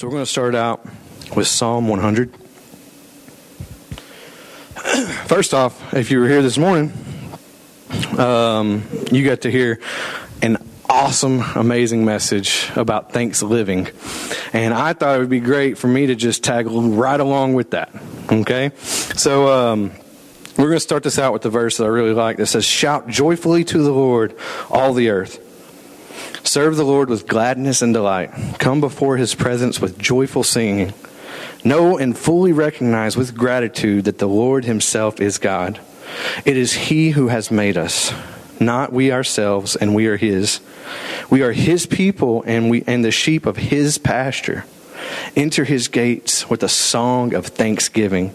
So we're going to start out with Psalm 100. First off, if you were here this morning, um, you got to hear an awesome, amazing message about Thanksgiving. And I thought it would be great for me to just tag right along with that. Okay? So, um, we're going to start this out with the verse that I really like that says, Shout joyfully to the Lord, all the earth. Serve the Lord with gladness and delight. Come before his presence with joyful singing. Know and fully recognize with gratitude that the Lord himself is God. It is he who has made us, not we ourselves, and we are his. We are his people and we and the sheep of his pasture. Enter his gates with a song of thanksgiving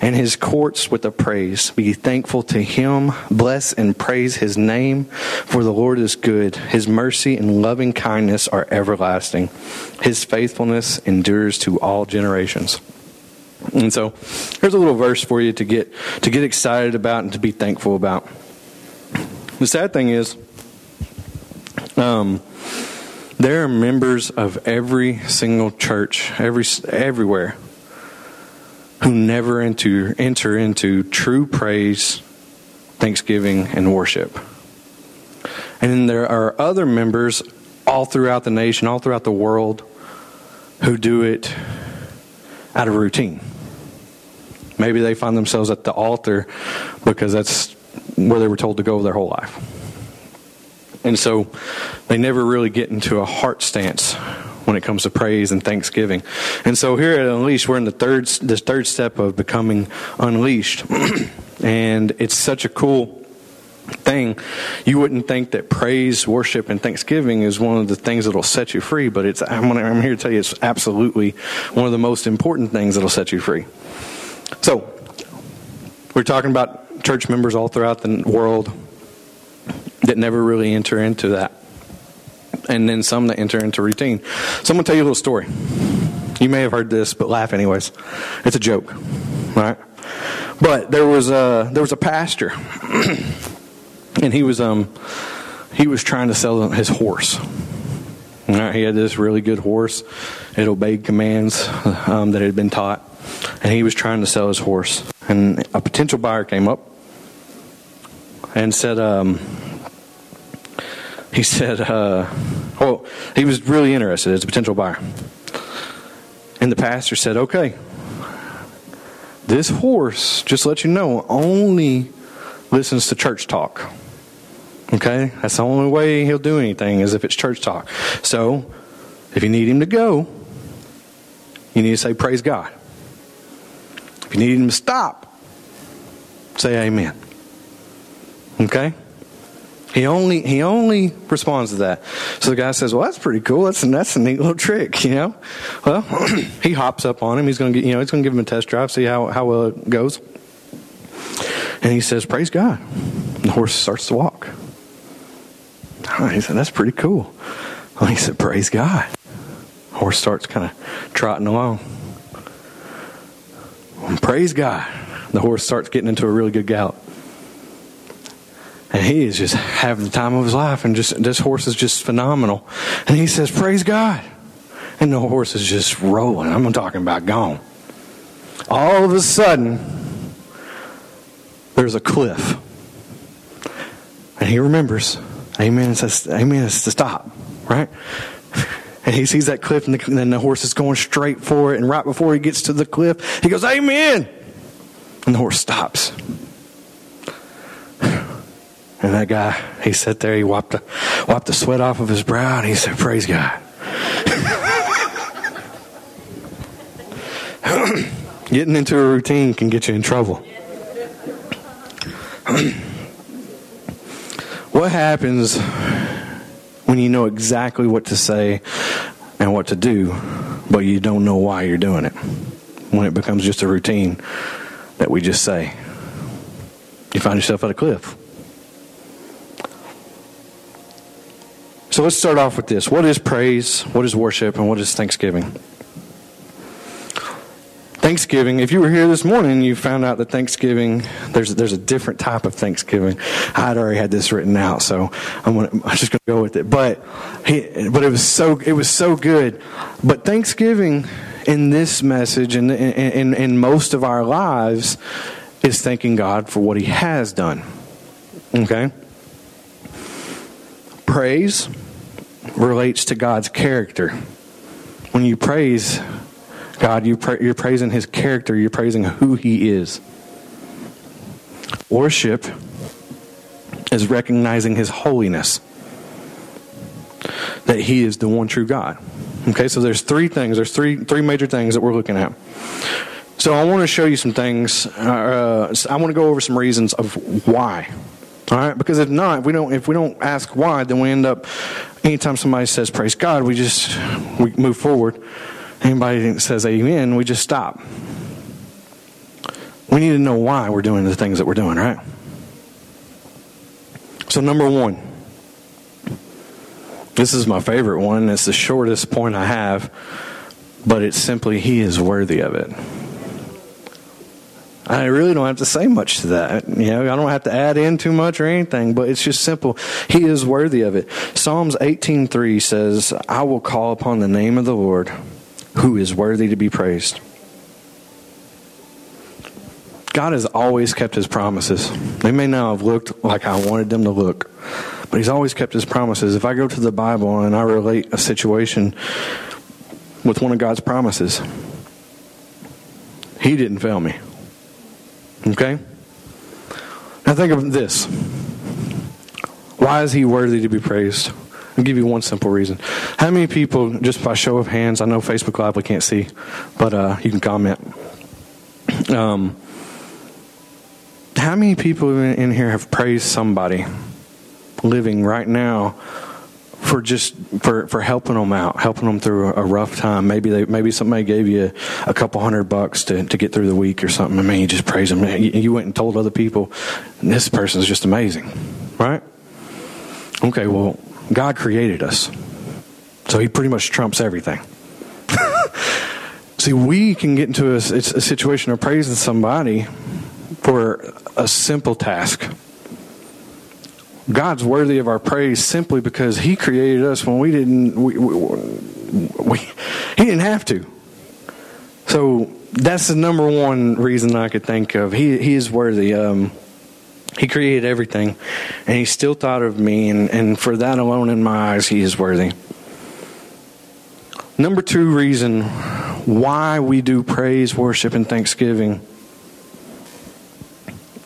and his courts with a praise. Be thankful to him, bless and praise his name, for the Lord is good. His mercy and loving kindness are everlasting. His faithfulness endures to all generations. And so here's a little verse for you to get to get excited about and to be thankful about. The sad thing is um, there are members of every single church, every everywhere, who never enter enter into true praise, thanksgiving, and worship. And then there are other members all throughout the nation, all throughout the world, who do it out of routine. Maybe they find themselves at the altar because that's where they were told to go their whole life. And so they never really get into a heart stance when it comes to praise and thanksgiving. And so here at Unleashed, we're in the third, this third step of becoming unleashed. and it's such a cool thing. You wouldn't think that praise, worship, and thanksgiving is one of the things that'll set you free, but it's, I'm, I'm here to tell you it's absolutely one of the most important things that'll set you free. So, we're talking about church members all throughout the world that never really enter into that. And then some that enter into routine. So I'm going to tell you a little story. You may have heard this, but laugh anyways. It's a joke, right? But there was a there was a pastor, and he was um he was trying to sell his horse. Right? He had this really good horse. It obeyed commands um, that had been taught, and he was trying to sell his horse. And a potential buyer came up and said, um, he said, uh, well, he was really interested as a potential buyer. And the pastor said, okay, this horse, just let you know, only listens to church talk. Okay? That's the only way he'll do anything is if it's church talk. So, if you need him to go, you need to say, Praise God. If you need him to stop, say Amen. Okay? He only he only responds to that. So the guy says, "Well, that's pretty cool. That's that's a neat little trick, you know." Well, he hops up on him. He's going to get you know he's going to give him a test drive, see how how well it goes. And he says, "Praise God." The horse starts to walk. Ah, he said, "That's pretty cool." He said, "Praise God." The horse starts kind of trotting along. praise God. The horse starts getting into a really good gallop and he is just having the time of his life and just this horse is just phenomenal. And he says praise god. And the horse is just rolling. I'm talking about gone. All of a sudden there's a cliff. And he remembers. Amen. And says amen. Is to stop right? And he sees that cliff and, the, and then the horse is going straight for it. And right before he gets to the cliff he goes amen. And the horse stops and that guy, he sat there, he wiped the, wiped the sweat off of his brow, and he said, Praise God. Getting into a routine can get you in trouble. what happens when you know exactly what to say and what to do, but you don't know why you're doing it? When it becomes just a routine that we just say, you find yourself at a cliff. So let's start off with this. What is praise? What is worship? And what is thanksgiving? Thanksgiving. If you were here this morning, you found out that Thanksgiving there's there's a different type of Thanksgiving. I would already had this written out, so I'm, gonna, I'm just going to go with it. But he, but it was so it was so good. But Thanksgiving in this message and in, in, in most of our lives is thanking God for what He has done. Okay. Praise relates to God's character. When you praise God, you pra- you're praising His character, you're praising who He is. Worship is recognizing His holiness, that He is the one true God. Okay, so there's three things. There's three three major things that we're looking at. So I want to show you some things. Uh, I want to go over some reasons of why. All right, because if not, if we don't if we don't ask why, then we end up. Anytime somebody says "Praise God," we just we move forward. Anybody says amen, we just stop. We need to know why we're doing the things that we're doing, right? So, number one, this is my favorite one. It's the shortest point I have, but it's simply He is worthy of it. I really don't have to say much to that. You know, I don't have to add in too much or anything, but it's just simple. He is worthy of it. Psalms 18:3 says, "I will call upon the name of the Lord." who is worthy to be praised. God has always kept his promises. They may not have looked like I wanted them to look, but he's always kept his promises. If I go to the Bible and I relate a situation with one of God's promises, he didn't fail me. Okay? Now think of this. Why is he worthy to be praised? I'll give you one simple reason. How many people, just by show of hands, I know Facebook Live we can't see, but uh, you can comment. Um, how many people in here have praised somebody living right now for just for, for helping them out, helping them through a, rough time? Maybe they maybe somebody gave you a couple hundred bucks to, to get through the week or something. I mean, you just praise them. You, you went and told other people, this person is just amazing, right? Okay, well, God created us. So he pretty much trumps everything. See, we can get into a, a situation of praising somebody for a simple task. God's worthy of our praise simply because He created us when we didn't. We, we, we, he didn't have to. So that's the number one reason I could think of. He He is worthy. Um, he created everything, and He still thought of me, and, and for that alone in my eyes, He is worthy. Number two reason why we do praise, worship, and thanksgiving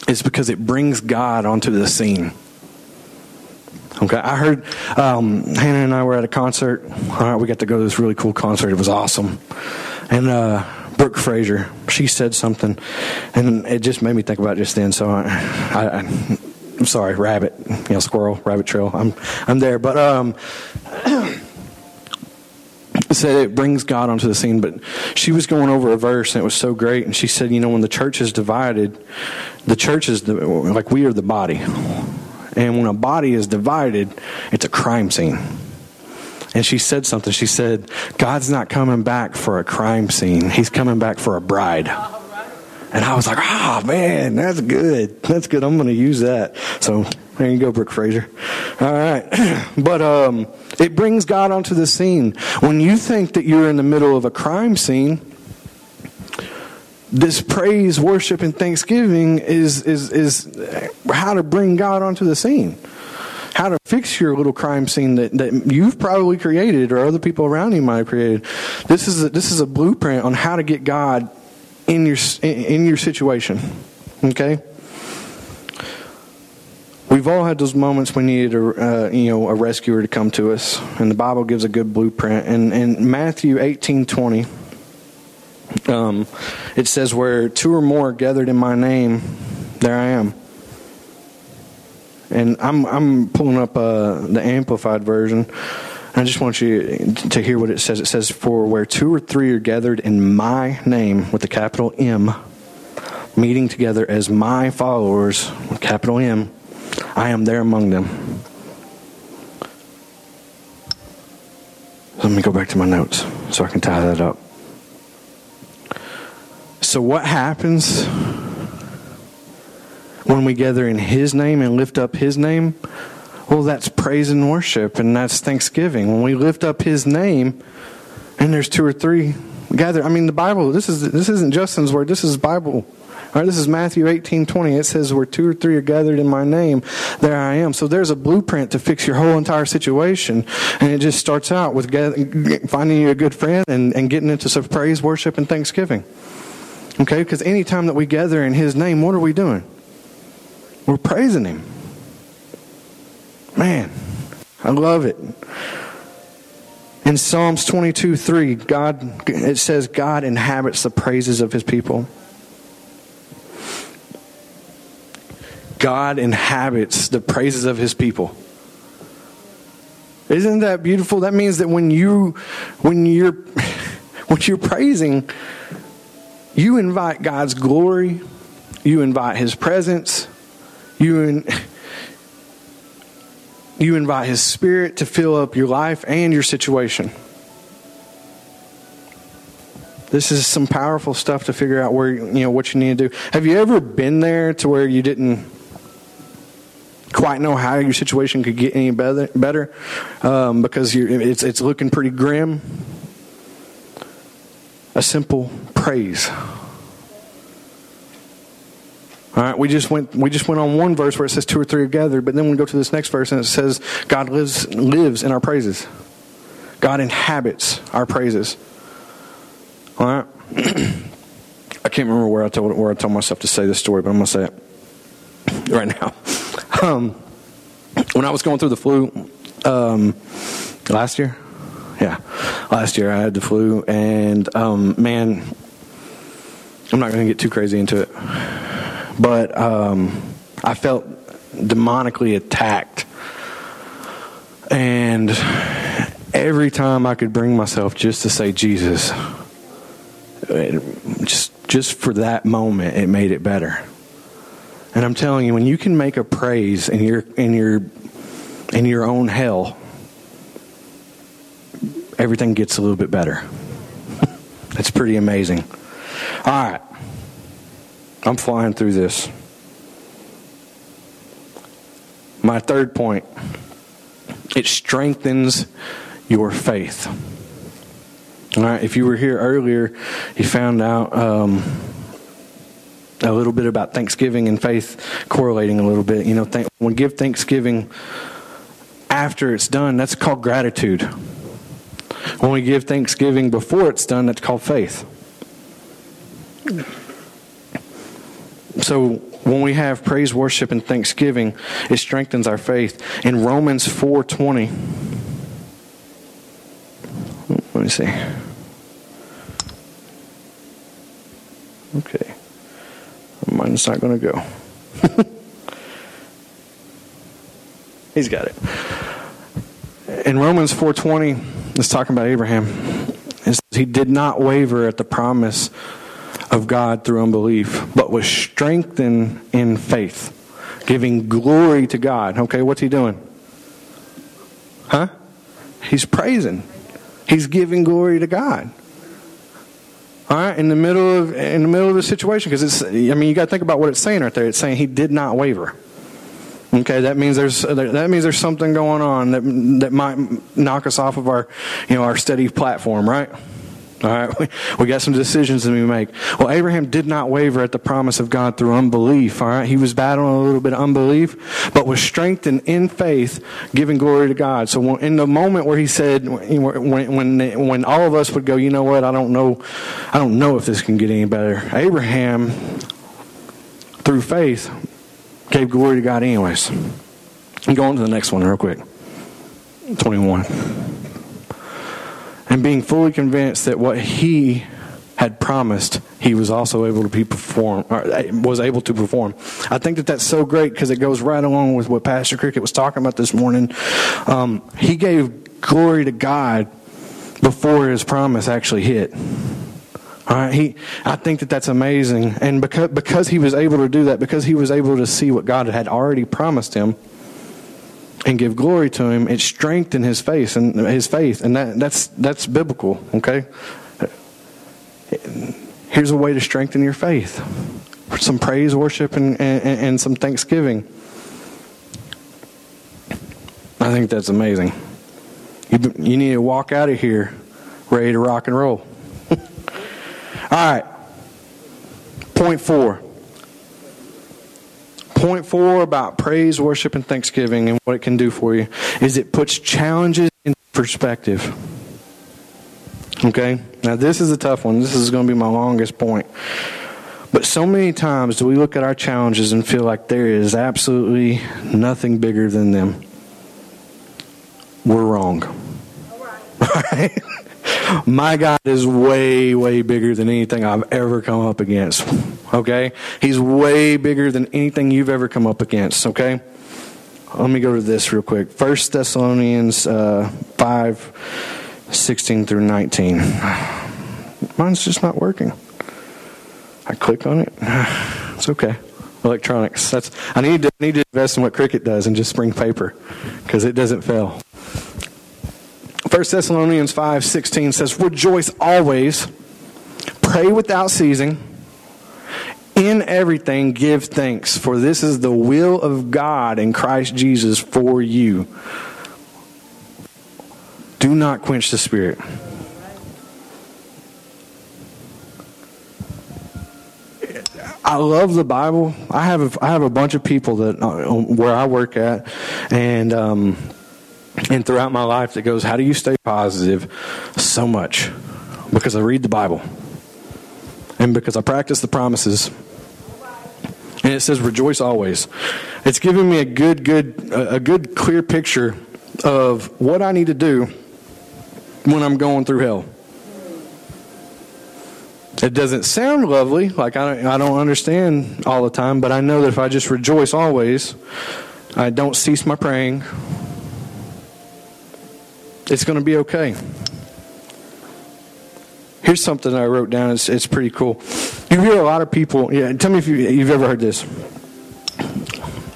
is because it brings God onto the scene. Okay, I heard um, Hannah and I were at a concert. All right, we got to go to this really cool concert. It was awesome. And uh, Brooke Fraser, she said something, and it just made me think about it just then. So I, I, am sorry, rabbit, you know, squirrel, rabbit trail. I'm, I'm there, but um, said it brings God onto the scene. But she was going over a verse, and it was so great. And she said, you know, when the church is divided, the church is the, like we are the body, and when a body is divided, it's a crime scene and she said something. She said, God's not coming back for a crime scene, He's coming back for a bride. And I was like, oh, man, that's good. That's good. I'm going to use that. So there you go, Brooke Fraser. All right. But um, it brings God onto the scene. When you think that you're in the middle of a crime scene, this praise, worship, and thanksgiving is, is, is how to bring God onto the scene how to fix your little crime scene that, that you've probably created or other people around you might have created. This is a, this is a blueprint on how to get God in your in your situation. Okay. We've all had those moments we needed a uh, you know a rescuer to come to us, and the Bible gives a good blueprint. And in Matthew eighteen twenty, um, it says, "Where two or more gathered in my name, there I am." And I'm I'm pulling up uh, the amplified version. I just want you to hear what it says. It says, "For where two or three are gathered in my name with the capital M, meeting together as my followers with capital M, I am there among them." Let me go back to my notes so I can tie that up. So, what happens when we gather in His name and lift up His name? Well, that's praise and worship, and that's thanksgiving. When we lift up His name, and there's two or three gather. I mean, the Bible. This is this isn't Justin's word. This is Bible. All right, this is Matthew 18, 20. It says, where two or three are gathered in my name, there I am. So there's a blueprint to fix your whole entire situation. And it just starts out with finding you a good friend and, and getting into some praise, worship, and thanksgiving. Okay, because anytime that we gather in his name, what are we doing? We're praising him. Man, I love it. In Psalms 22 3, God, it says, God inhabits the praises of his people. God inhabits the praises of his people. Isn't that beautiful? That means that when you when you're when you're praising, you invite God's glory, you invite his presence, you in, you invite his spirit to fill up your life and your situation. This is some powerful stuff to figure out where you know what you need to do. Have you ever been there to where you didn't quite know how your situation could get any better, better um, because it's, it's looking pretty grim. A simple praise. All right, we just went we just went on one verse where it says two or three are gathered, but then we go to this next verse and it says God lives lives in our praises. God inhabits our praises. All right. I can't remember where I told where I told myself to say this story, but I'm going to say it right now. Um, when I was going through the flu um, last year, yeah, last year I had the flu, and um, man, I'm not going to get too crazy into it, but um, I felt demonically attacked, and every time I could bring myself just to say Jesus, just just for that moment, it made it better. And I'm telling you, when you can make a praise in your in your in your own hell, everything gets a little bit better. That's pretty amazing. All right. I'm flying through this. My third point it strengthens your faith. All right, if you were here earlier, you found out um, a little bit about Thanksgiving and faith correlating a little bit. You know, th- when give Thanksgiving after it's done, that's called gratitude. When we give Thanksgiving before it's done, that's called faith. So when we have praise, worship, and thanksgiving, it strengthens our faith. In Romans 4:20, let me see. Okay. Mine's not going to go. He's got it. In Romans 4:20, it's talking about Abraham. he did not waver at the promise of God through unbelief, but was strengthened in faith, giving glory to God. Okay, what's he doing? Huh? He's praising. He's giving glory to God. All right, in the middle of in the middle of the situation, because it's. I mean, you got to think about what it's saying right there. It's saying he did not waver. Okay, that means there's that means there's something going on that that might knock us off of our, you know, our steady platform, right? All right, we, we got some decisions that we make. Well, Abraham did not waver at the promise of God through unbelief. All right, he was battling a little bit of unbelief, but was strengthened in faith, giving glory to God. So, in the moment where he said, when when when all of us would go, you know what, I don't know, I don't know if this can get any better. Abraham, through faith, gave glory to God anyways. And go on to the next one real quick. Twenty-one and being fully convinced that what he had promised he was also able to be perform uh, was able to perform. I think that that's so great because it goes right along with what pastor cricket was talking about this morning. Um, he gave glory to god before his promise actually hit. All right, he, I think that that's amazing, and because because he was able to do that, because he was able to see what God had already promised him, and give glory to him, it strengthened his faith and his faith, and that, that's that's biblical. Okay. here's a way to strengthen your faith some praise, worship, and, and, and some thanksgiving. I think that's amazing. You, you need to walk out of here ready to rock and roll. All right. Point four. Point four about praise, worship, and thanksgiving and what it can do for you is it puts challenges in perspective. Okay? Now, this is a tough one. This is going to be my longest point. But so many times do we look at our challenges and feel like there is absolutely nothing bigger than them. We're wrong. Right? My God is way, way bigger than anything I've ever come up against. Okay? He's way bigger than anything you've ever come up against. Okay? Let me go to this real quick. First Thessalonians uh, 5 16 through 19. Mine's just not working. I click on it. It's okay. Electronics. That's I need to need to invest in what Cricket does and just bring paper because it doesn't fail. 1 Thessalonians 5 16 says, Rejoice always, pray without ceasing, in everything give thanks, for this is the will of God in Christ Jesus for you. Do not quench the Spirit. I love the Bible. I have a, I have a bunch of people that uh, where I work at, and um, and throughout my life that goes, how do you stay positive so much? Because I read the Bible, and because I practice the promises. And it says, "Rejoice always." It's giving me a good, good, a good, clear picture of what I need to do when I'm going through hell. It doesn't sound lovely, like I don't, I don't understand all the time, but I know that if I just rejoice always, I don't cease my praying, it's going to be okay. Here's something I wrote down. It's, it's pretty cool. You hear a lot of people. Yeah, tell me if you, you've ever heard this.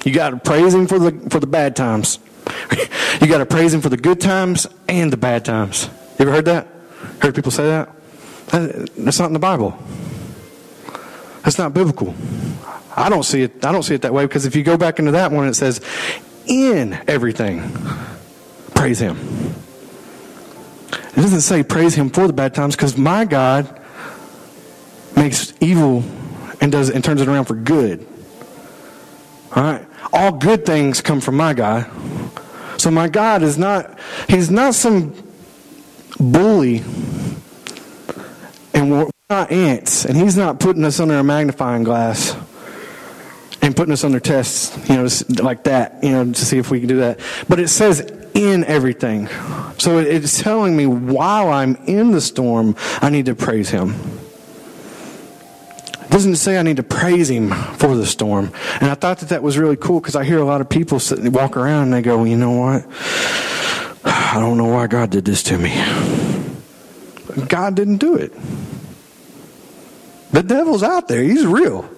You got to praise him for the for the bad times. you got to praise him for the good times and the bad times. You ever heard that? Heard people say that? That's not in the Bible. That's not biblical. I don't see it. I don't see it that way because if you go back into that one, it says, "In everything, praise Him." It doesn't say praise Him for the bad times because my God makes evil and does and turns it around for good. All right, all good things come from my God. So my God is not. He's not some bully and we're not ants, and He's not putting us under a magnifying glass and putting us under tests, you know, like that, you know, to see if we can do that. But it says in everything. So it's telling me while I'm in the storm, I need to praise Him. It doesn't say I need to praise Him for the storm. And I thought that that was really cool because I hear a lot of people sit, walk around and they go, well, you know what? I don't know why God did this to me. God didn't do it. The devil's out there. He's real.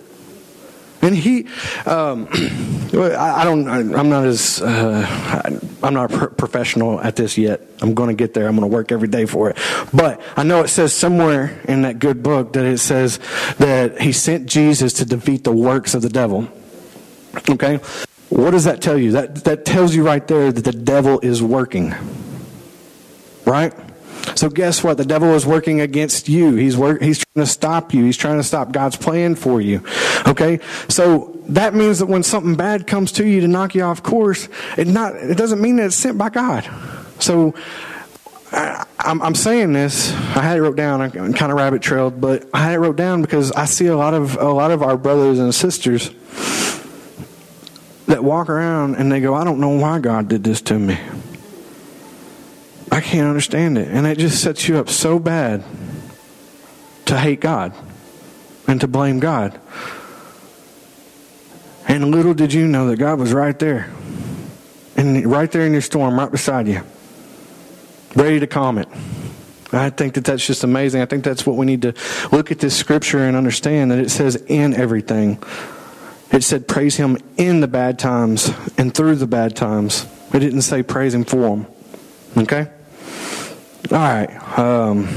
And he, um, I don't, I'm not as, uh, I'm not a professional at this yet. I'm going to get there. I'm going to work every day for it. But I know it says somewhere in that good book that it says that he sent Jesus to defeat the works of the devil. Okay? What does that tell you? That, that tells you right there that the devil is working. Right? So guess what? The devil is working against you. He's work, he's trying to stop you. He's trying to stop God's plan for you. Okay? So that means that when something bad comes to you to knock you off course, it not it doesn't mean that it's sent by God. So I, am saying this. I had it wrote down. I kind of rabbit trailed, but I had it wrote down because I see a lot of a lot of our brothers and sisters that walk around and they go, "I don't know why God did this to me." I can't understand it. And it just sets you up so bad to hate God and to blame God. And little did you know that God was right there. And right there in your storm, right beside you, ready to calm it. I think that that's just amazing. I think that's what we need to look at this scripture and understand that it says in everything. It said praise him in the bad times and through the bad times. It didn't say praise him for them. Okay? All right. Um,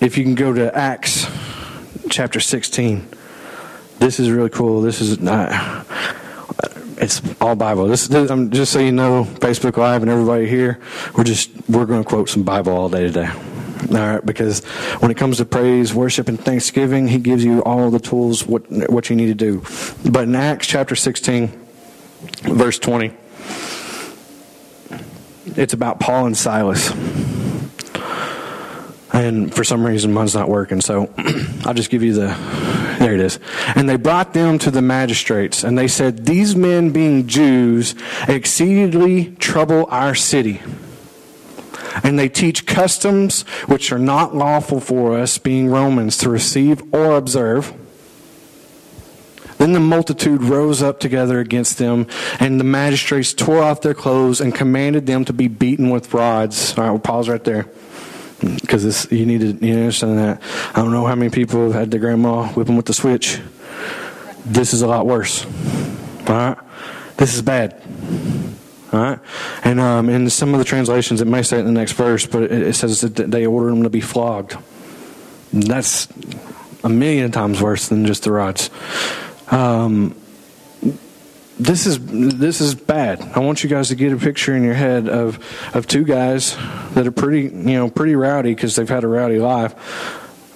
if you can go to Acts chapter 16, this is really cool. This is not. It's all Bible. This, this I'm just so you know, Facebook Live and everybody here, we're just we're going to quote some Bible all day today. All right, because when it comes to praise, worship, and thanksgiving, He gives you all the tools what what you need to do. But in Acts chapter 16 verse 20, it's about Paul and Silas. And for some reason, mine's not working, so I'll just give you the. There it is. And they brought them to the magistrates, and they said, These men, being Jews, exceedingly trouble our city. And they teach customs which are not lawful for us, being Romans, to receive or observe. Then the multitude rose up together against them, and the magistrates tore off their clothes and commanded them to be beaten with rods. All right, we'll pause right there because this you need to you understand that. I don't know how many people have had their grandma whip them with the switch. This is a lot worse. All right, this is bad. All right, and um, in some of the translations, it may say it in the next verse, but it, it says that they ordered them to be flogged. That's a million times worse than just the rods. Um, this is this is bad. I want you guys to get a picture in your head of of two guys that are pretty you know pretty rowdy because they've had a rowdy life,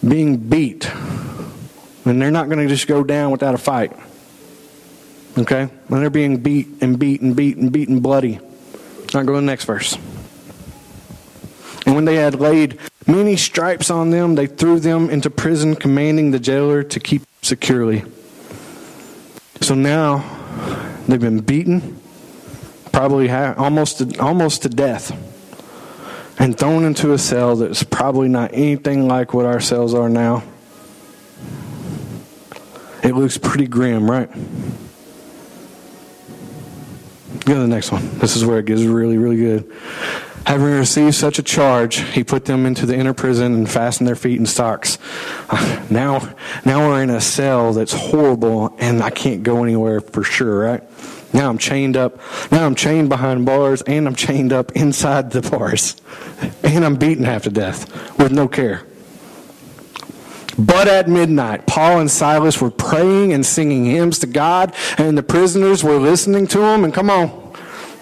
being beat, and they're not going to just go down without a fight. Okay, when they're being beat and beat and beat and beaten bloody. Not go to the next verse. And when they had laid many stripes on them, they threw them into prison, commanding the jailer to keep securely. So now they've been beaten, probably almost to, almost to death, and thrown into a cell that's probably not anything like what our cells are now. It looks pretty grim, right? Go to the next one. This is where it gets really, really good. Having received such a charge, he put them into the inner prison and fastened their feet in stocks. Uh, now, now we're in a cell that's horrible, and I can't go anywhere for sure, right? Now I'm chained up. Now I'm chained behind bars, and I'm chained up inside the bars, and I'm beaten half to death with no care. But at midnight, Paul and Silas were praying and singing hymns to God, and the prisoners were listening to them. And come on,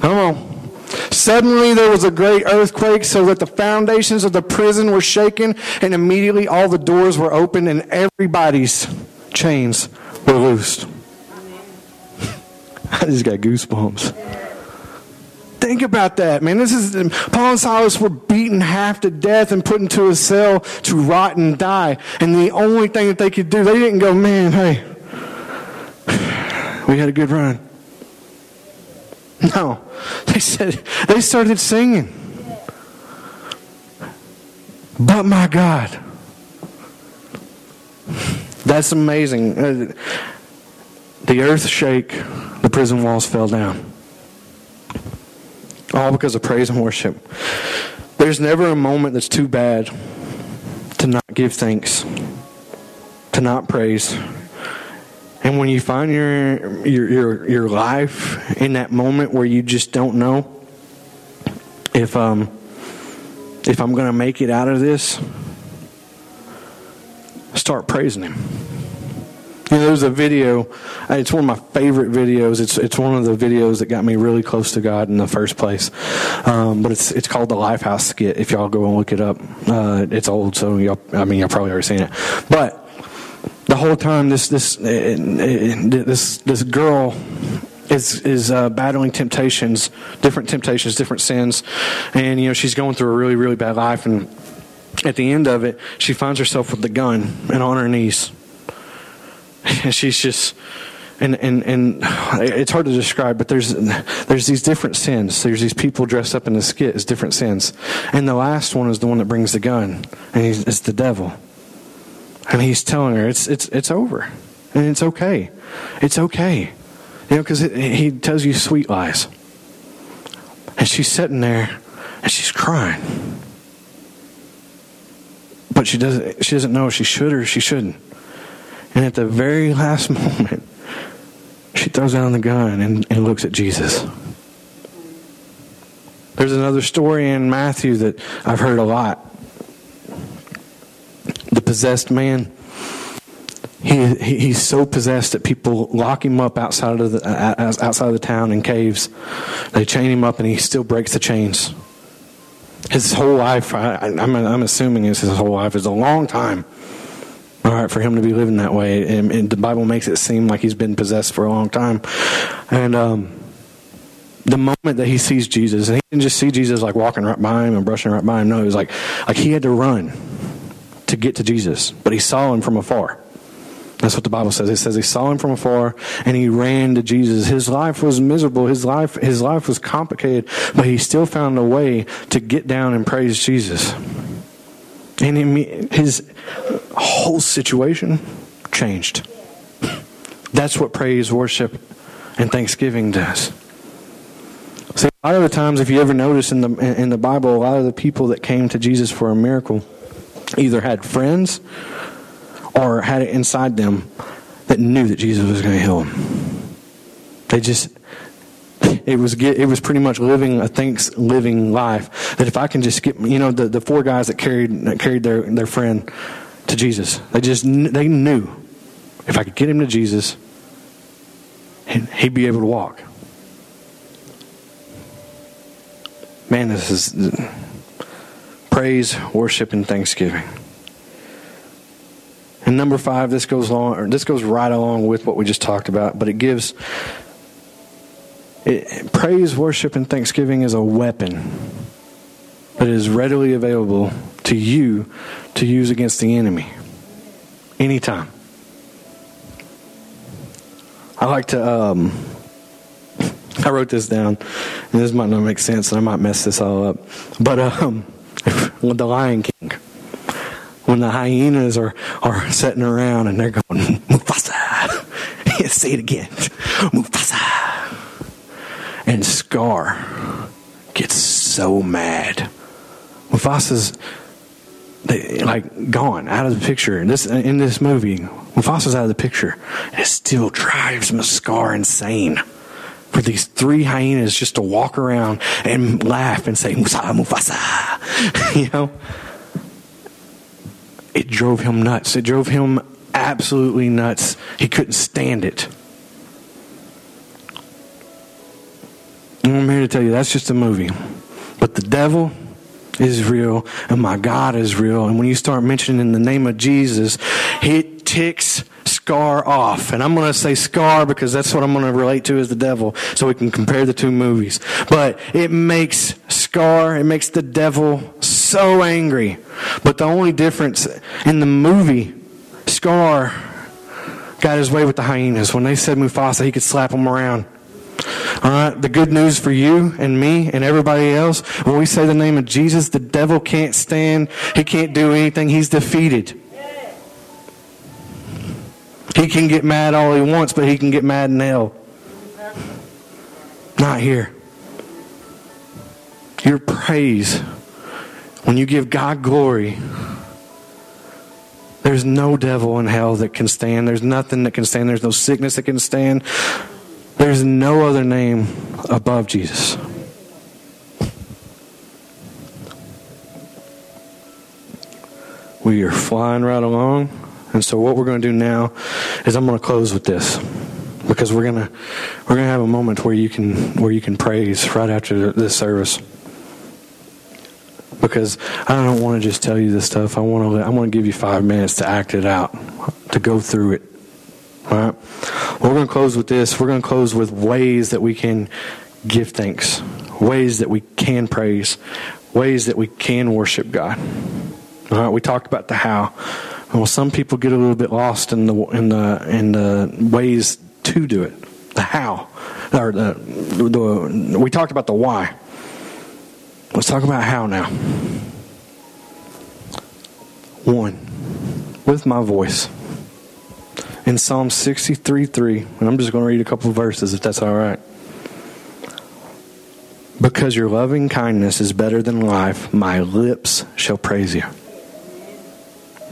come on. Suddenly there was a great earthquake so that the foundations of the prison were shaken and immediately all the doors were opened and everybody's chains were loosed. I just got goosebumps. Think about that, man. This is Paul and Silas were beaten half to death and put into a cell to rot and die. And the only thing that they could do, they didn't go, man, hey, we had a good run. No. They said, they started singing. But my God. That's amazing. Uh, the earth shake, the prison walls fell down. All because of praise and worship. There's never a moment that's too bad to not give thanks, to not praise, and when you find your, your, your, your life in that moment where you just don't know if, um, if I'm going to make it out of this, start praising Him. You know, there's a video. It's one of my favorite videos. It's it's one of the videos that got me really close to God in the first place. Um, but it's it's called the Lifehouse skit. If y'all go and look it up, uh, it's old, so y'all. I mean, y'all probably already seen it. But the whole time this this uh, uh, this this girl is is uh, battling temptations, different temptations, different sins, and you know she's going through a really really bad life, and at the end of it, she finds herself with the gun and on her knees, and she's just. And, and and it's hard to describe, but there's there's these different sins. There's these people dressed up in the skit as different sins, and the last one is the one that brings the gun, and it's the devil. And he's telling her it's it's it's over, and it's okay, it's okay, you know, because he tells you sweet lies. And she's sitting there, and she's crying, but she doesn't she doesn't know if she should or she shouldn't. And at the very last moment, she throws down the gun and, and looks at Jesus. There's another story in Matthew that I've heard a lot possessed man. He, he, he's so possessed that people lock him up outside of the uh, outside of the town in caves. They chain him up, and he still breaks the chains. His whole life, I, I'm, I'm assuming, is his whole life is a long time. All right, for him to be living that way, and, and the Bible makes it seem like he's been possessed for a long time. And um, the moment that he sees Jesus, and he didn't just see Jesus like walking right by him and brushing right by him. No, he was like like he had to run to get to Jesus, but he saw him from afar. That's what the Bible says. It says he saw him from afar and he ran to Jesus. His life was miserable. His life, his life was complicated, but he still found a way to get down and praise Jesus. And his whole situation changed. That's what praise, worship, and thanksgiving does. See, a lot of the times, if you ever notice in the in the Bible, a lot of the people that came to Jesus for a miracle either had friends or had it inside them that knew that Jesus was going to heal them. They just it was it was pretty much living a thanks living life that if I can just get you know the, the four guys that carried that carried their their friend to Jesus they just they knew if I could get him to Jesus he'd be able to walk man this is praise worship and thanksgiving and number five, this goes along, this goes right along with what we just talked about, but it gives it, praise, worship, and thanksgiving is a weapon that is readily available to you to use against the enemy anytime. I like to. Um, I wrote this down, and this might not make sense, and I might mess this all up. But um, the Lion King when the hyenas are, are sitting around and they're going, Mufasa. Say it again. Mufasa. And Scar gets so mad. Mufasa's they, like gone out of the picture. This in this movie, Mufasa's out of the picture. It still drives Scar insane for these three hyenas just to walk around and laugh and say Mufasa, Mufasa. you know it drove him nuts. It drove him absolutely nuts. He couldn't stand it. And I'm here to tell you that's just a movie. But the devil is real and my God is real. And when you start mentioning the name of Jesus, it ticks Scar off. And I'm going to say Scar because that's what I'm going to relate to as the devil so we can compare the two movies. But it makes Scar, it makes the devil so angry. But the only difference in the movie, Scar got his way with the hyenas. When they said Mufasa, he could slap them around. All right, the good news for you and me and everybody else, when we say the name of Jesus, the devil can't stand, he can't do anything, he's defeated. He can get mad all he wants, but he can get mad in hell. Not here. Your praise when you give God glory, there's no devil in hell that can stand. There's nothing that can stand. There's no sickness that can stand. There's no other name above Jesus. We are flying right along. And so what we're going to do now is I'm going to close with this because we're going to we're going to have a moment where you can where you can praise right after this service because I don't want to just tell you this stuff. I want to I want to give you five minutes to act it out, to go through it. All right. We're going to close with this. We're going to close with ways that we can give thanks, ways that we can praise, ways that we can worship God. All right. We talked about the how. Well, some people get a little bit lost in the in the in the ways to do it. The how, or the, the we talked about the why. Let's talk about how now. One, with my voice. In Psalm 63 3, and I'm just going to read a couple verses if that's all right. Because your loving kindness is better than life, my lips shall praise you.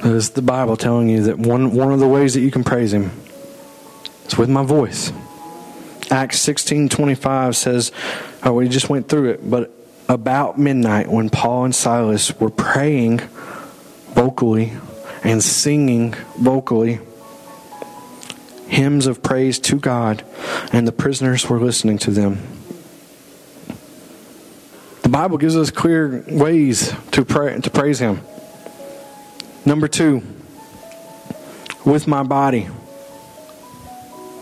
Is the Bible telling you that one, one of the ways that you can praise Him is with my voice. Acts 16 25 says, oh, we just went through it, but about midnight when Paul and Silas were praying vocally and singing vocally hymns of praise to God, and the prisoners were listening to them. The Bible gives us clear ways to pray to praise Him. Number two, with my body.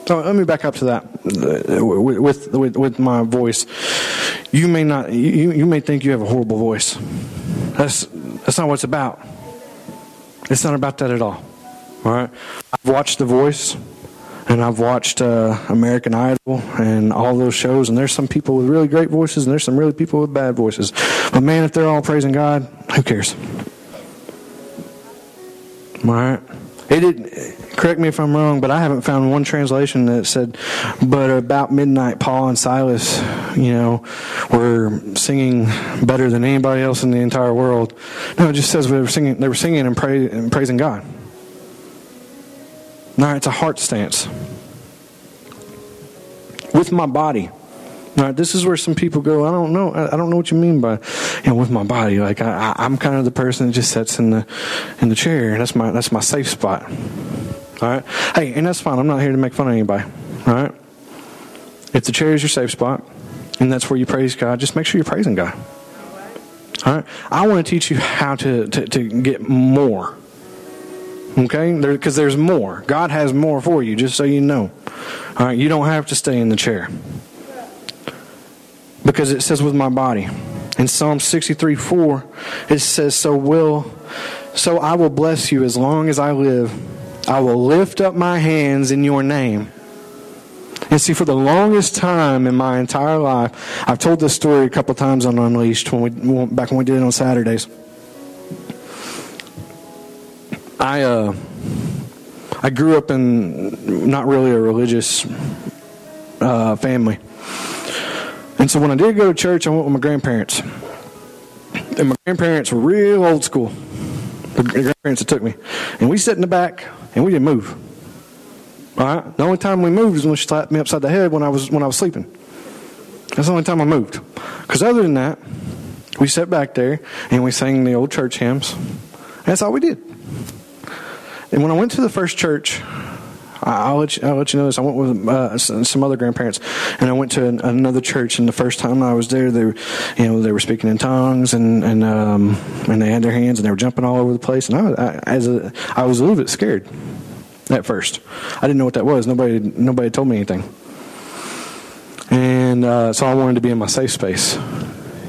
So let me back up to that with, with, with my voice. You may not you, you may think you have a horrible voice. That's that's not what it's about. It's not about that at all. All right. I've watched The Voice and I've watched uh, American Idol and all those shows, and there's some people with really great voices, and there's some really people with bad voices. But man, if they're all praising God, who cares? All right. It did. Correct me if I'm wrong, but I haven't found one translation that said, "But about midnight, Paul and Silas, you know, were singing better than anybody else in the entire world." No, it just says they were singing. They were singing and, pray, and praising God. No, it's a heart stance. With my body. Now, this is where some people go. I don't know. I don't know what you mean by, you know, with my body. Like I, I'm kind of the person that just sits in the in the chair. That's my that's my safe spot. All right. Hey, and that's fine. I'm not here to make fun of anybody. All right. If the chair is your safe spot, and that's where you praise God, just make sure you're praising God. All right. I want to teach you how to to, to get more. Okay? Because there, there's more. God has more for you, just so you know. All right? You don't have to stay in the chair. Because it says, with my body. In Psalm 63 4, it says, So will so I will bless you as long as I live. I will lift up my hands in your name. And see, for the longest time in my entire life, I've told this story a couple times on Unleashed when we back when we did it on Saturdays. I uh, I grew up in not really a religious uh, family, and so when I did go to church, I went with my grandparents, and my grandparents were real old school. The grandparents that took me, and we sat in the back and we didn't move. All right. The only time we moved is when she slapped me upside the head when I was when I was sleeping. That's the only time I moved. Because other than that, we sat back there and we sang the old church hymns. That's all we did. And when I went to the first church, I'll let you, I'll let you know this. I went with uh, some other grandparents, and I went to an, another church. And the first time I was there, they, were, you know, they were speaking in tongues, and and um, and they had their hands, and they were jumping all over the place. And I, I as a, I was a little bit scared at first. I didn't know what that was. Nobody nobody told me anything, and uh, so I wanted to be in my safe space,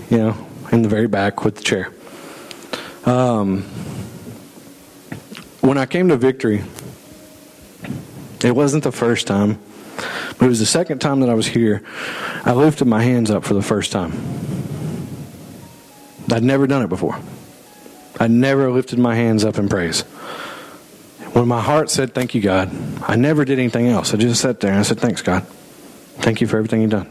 you know, in the very back with the chair. Um, when I came to Victory, it wasn't the first time, but it was the second time that I was here. I lifted my hands up for the first time. I'd never done it before. I never lifted my hands up in praise. When my heart said, Thank you, God, I never did anything else. I just sat there and I said, Thanks, God. Thank you for everything you've done.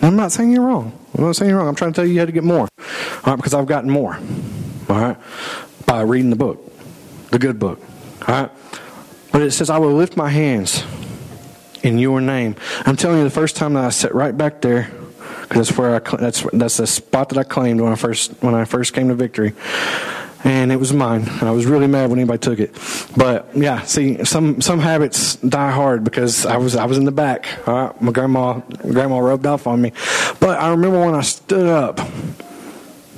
And I'm not saying you're wrong. I'm not saying you're wrong. I'm trying to tell you you had to get more. All right, because I've gotten more. All right, by reading the book the good book. All right? But it says, I will lift my hands in your name. I'm telling you, the first time that I sat right back there, because that's where I, that's that's the spot that I claimed when I first when I first came to Victory, and it was mine. And I was really mad when anybody took it. But yeah, see, some some habits die hard because I was I was in the back. All right, my grandma grandma rubbed off on me. But I remember when I stood up,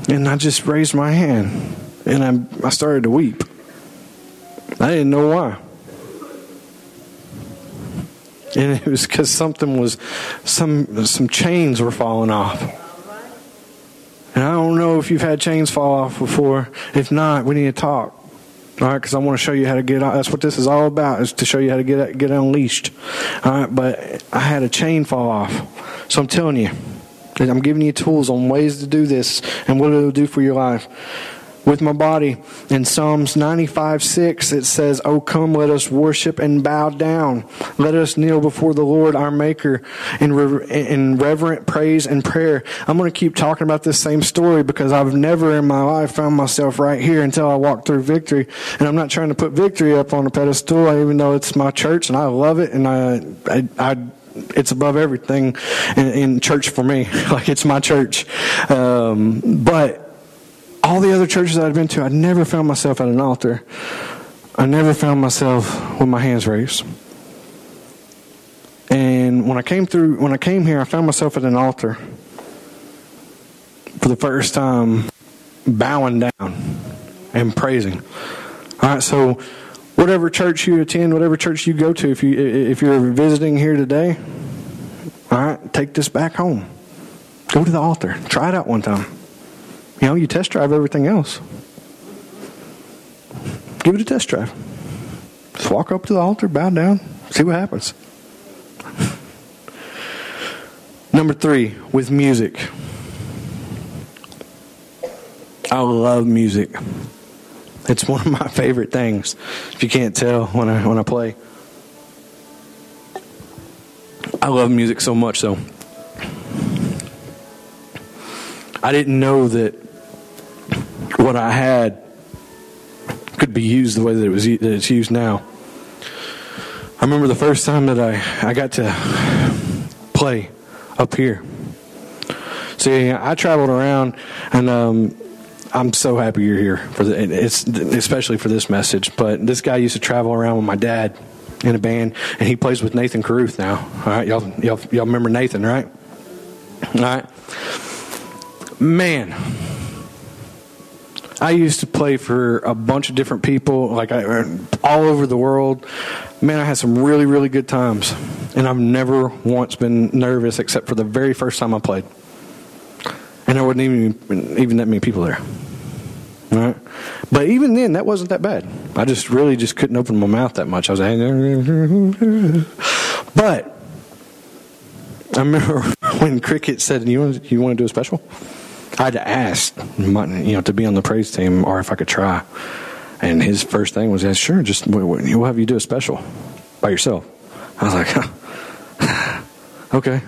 and I just raised my hand, and I I started to weep. I didn't know why. And it was because something was, some some chains were falling off. And I don't know if you've had chains fall off before. If not, we need to talk. All right, because I want to show you how to get. Out. That's what this is all about. Is to show you how to get get unleashed. All right, but I had a chain fall off, so I'm telling you, I'm giving you tools on ways to do this and what it'll do for your life with my body. In Psalms 95 6, it says, Oh, come, let us worship and bow down. Let us kneel before the Lord our Maker in, in reverent praise and prayer. I'm going to keep talking about this same story because I've never in my life found myself right here until I walked through victory. And I'm not trying to put victory up on a pedestal, even though it's my church and I love it and I, I, I it's above everything in, in, church for me. like it's my church. Um, but all the other churches I'd been to, I'd never found myself at an altar I never found myself with my hands raised. And when I came through, when I came here, I found myself at an altar for the first time, bowing down and praising. All right, so whatever church you attend, whatever church you go to, if you if you're visiting here today, all right, take this back home. Go to the altar. Try it out one time. You know, you test drive everything else. Give it a test drive. Just walk up to the altar, bow down, see what happens. Number three, with music. I love music. It's one of my favorite things. If you can't tell when I when I play. I love music so much so. I didn't know that what I had could be used the way that it was that it's used now. I remember the first time that I, I got to play up here. See, I traveled around, and um, I'm so happy you're here for the, it's especially for this message. But this guy used to travel around with my dad in a band, and he plays with Nathan Caruth now. All right, y'all, y'all, y'all remember Nathan, right? All right, man. I used to play for a bunch of different people, like I, er, all over the world. Man, I had some really, really good times, and I've never once been nervous except for the very first time I played, and there wasn't even even that many people there. But even then, that wasn't that bad. I just really just couldn't open my mouth that much. I was like, but I remember when Cricket said, "You want you want to do a special?" I had to ask, you know, to be on the praise team, or if I could try. And his first thing was, "Yeah, sure, just we'll have you do a special by yourself." I was like, "Okay."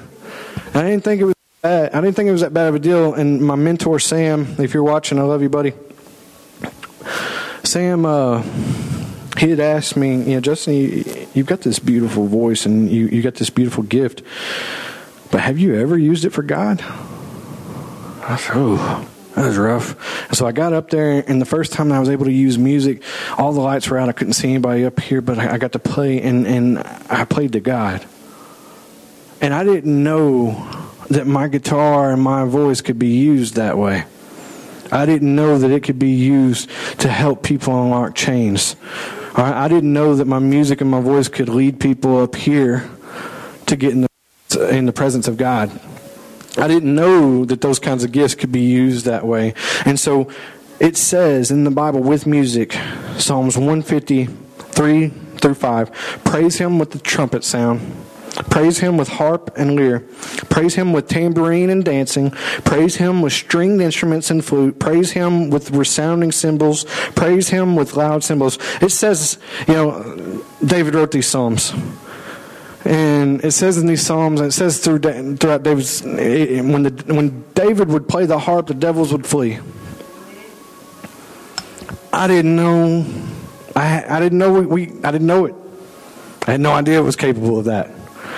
I didn't think it was bad. I didn't think it was that bad of a deal. And my mentor Sam, if you're watching, I love you, buddy. Sam, uh, he had asked me, you know, Justin, you, have got this beautiful voice and you you got this beautiful gift, but have you ever used it for God? Said, oh, that was rough. And so I got up there, and the first time I was able to use music, all the lights were out. I couldn't see anybody up here, but I, I got to play, and, and I played to God. And I didn't know that my guitar and my voice could be used that way. I didn't know that it could be used to help people unlock chains. I didn't know that my music and my voice could lead people up here to get in the, in the presence of God. I didn't know that those kinds of gifts could be used that way. And so it says in the Bible with music, Psalms 153 through 5, praise him with the trumpet sound. Praise him with harp and lyre. Praise him with tambourine and dancing. Praise him with stringed instruments and flute. Praise him with resounding cymbals. Praise him with loud cymbals. It says, you know, David wrote these psalms. And it says in these psalms, and it says through, throughout David's, eh, when, the, when David would play the harp, the devils would flee. I didn't know. I, I didn't know we, we I didn't know it. I had no idea it was capable of that.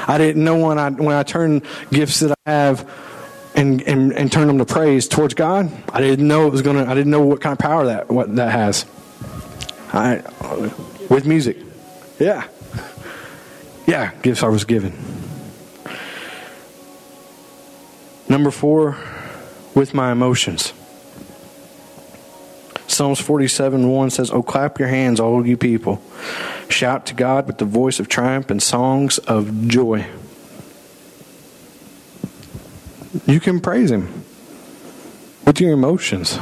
I didn't know when I when I turn gifts that I have and, and, and turn them to praise towards God. I didn't know it was gonna. I didn't know what kind of power that what that has. I with music, yeah. Yeah, gifts I was given. Number four, with my emotions. Psalms 47 1 says, Oh, clap your hands, all you people. Shout to God with the voice of triumph and songs of joy. You can praise Him with your emotions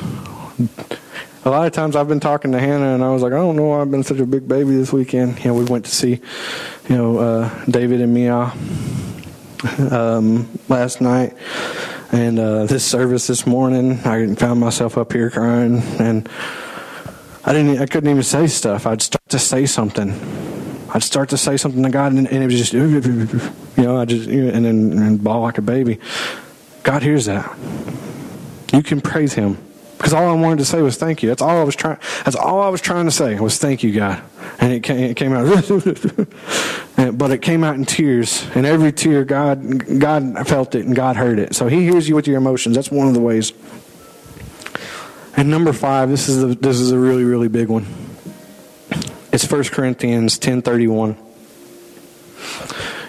a lot of times I've been talking to Hannah, and I was like, I don't know why I've been such a big baby this weekend. You know, we went to see, you know, uh, David and Mia um, last night, and uh, this service this morning. I found myself up here crying, and I didn't. I couldn't even say stuff. I'd start to say something. I'd start to say something to God, and, and it was just, you know, I just and then and bawl like a baby. God hears that. You can praise Him because all I wanted to say was thank you. That's all I was trying. That's all I was trying to say was thank you, God. And it came, it came out, but it came out in tears. And every tear, God, God felt it and God heard it. So He hears you with your emotions. That's one of the ways. And number five, this is a, this is a really really big one. It's It's 1 Corinthians 10:31.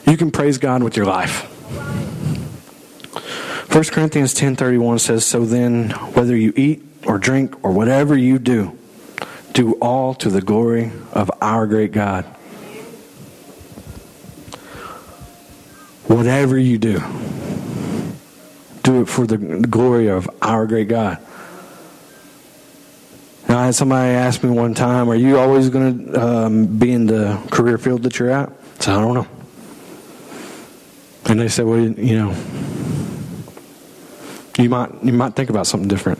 You can praise God with your life. 1 Corinthians 10:31 says, "So then, whether you eat or drink or whatever you do, do all to the glory of our great God." Whatever you do, do it for the glory of our great God. Now, I had somebody ask me one time, Are you always going to um, be in the career field that you're at? I said, I don't know. And they said, Well, you know, you might you might think about something different.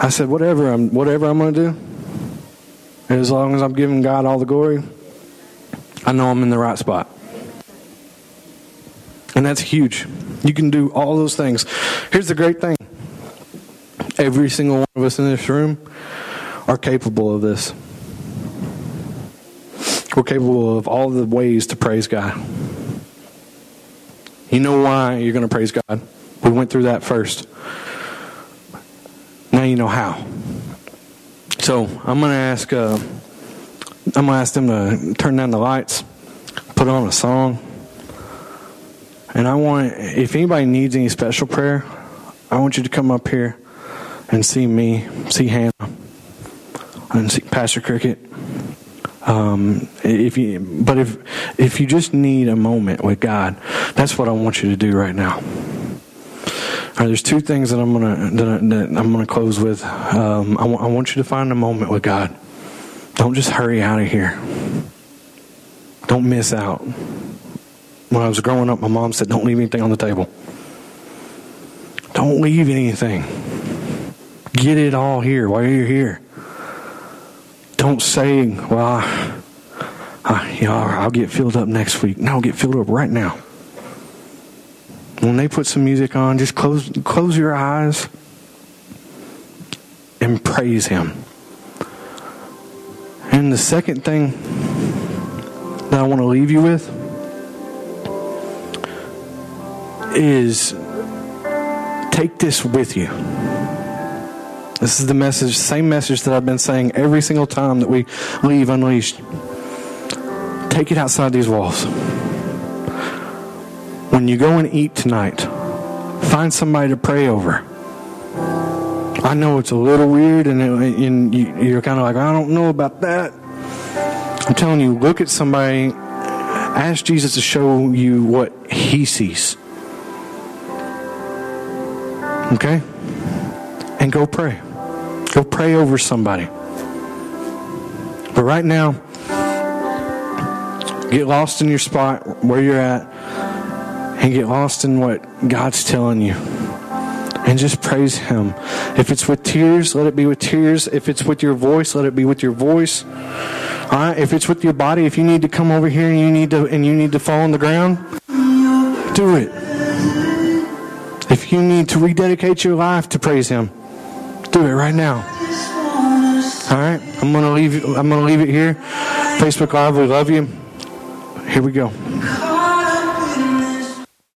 I said, Whatever I'm whatever I'm going to do, as long as I'm giving God all the glory, I know I'm in the right spot. And that's huge. You can do all those things. Here's the great thing every single one of us in this room are capable of this. We're capable of all the ways to praise God. You know why you're going to praise God. We went through that first. Now you know how. So I'm going to ask. Uh, I'm going to ask them to turn down the lights, put on a song. And I want, if anybody needs any special prayer, I want you to come up here and see me, see Hannah, and see Pastor Cricket. Um, if you, but if if you just need a moment with God, that's what I want you to do right now. Right, there's two things that I'm gonna that, I, am gonna close with. Um, I, w- I want you to find a moment with God. Don't just hurry out of here. Don't miss out. When I was growing up, my mom said, Don't leave anything on the table. Don't leave anything. Get it all here while you're here. Don't say, Well, I, you know, I'll get filled up next week. No, get filled up right now. When they put some music on, just close close your eyes and praise Him. And the second thing that I want to leave you with is take this with you. This is the message, same message that I've been saying every single time that we leave Unleashed. Take it outside these walls. When you go and eat tonight, find somebody to pray over. I know it's a little weird, and, it, and you're kind of like, I don't know about that. I'm telling you, look at somebody, ask Jesus to show you what he sees. Okay? And go pray. Go pray over somebody. But right now, get lost in your spot where you're at and get lost in what God's telling you. And just praise Him. If it's with tears, let it be with tears. If it's with your voice, let it be with your voice. All right. If it's with your body, if you need to come over here and you need to and you need to fall on the ground, do it. If you need to rededicate your life to praise Him, do it right now. All right, I'm gonna leave. I'm gonna leave it here. Facebook Live, we love you. Here we go.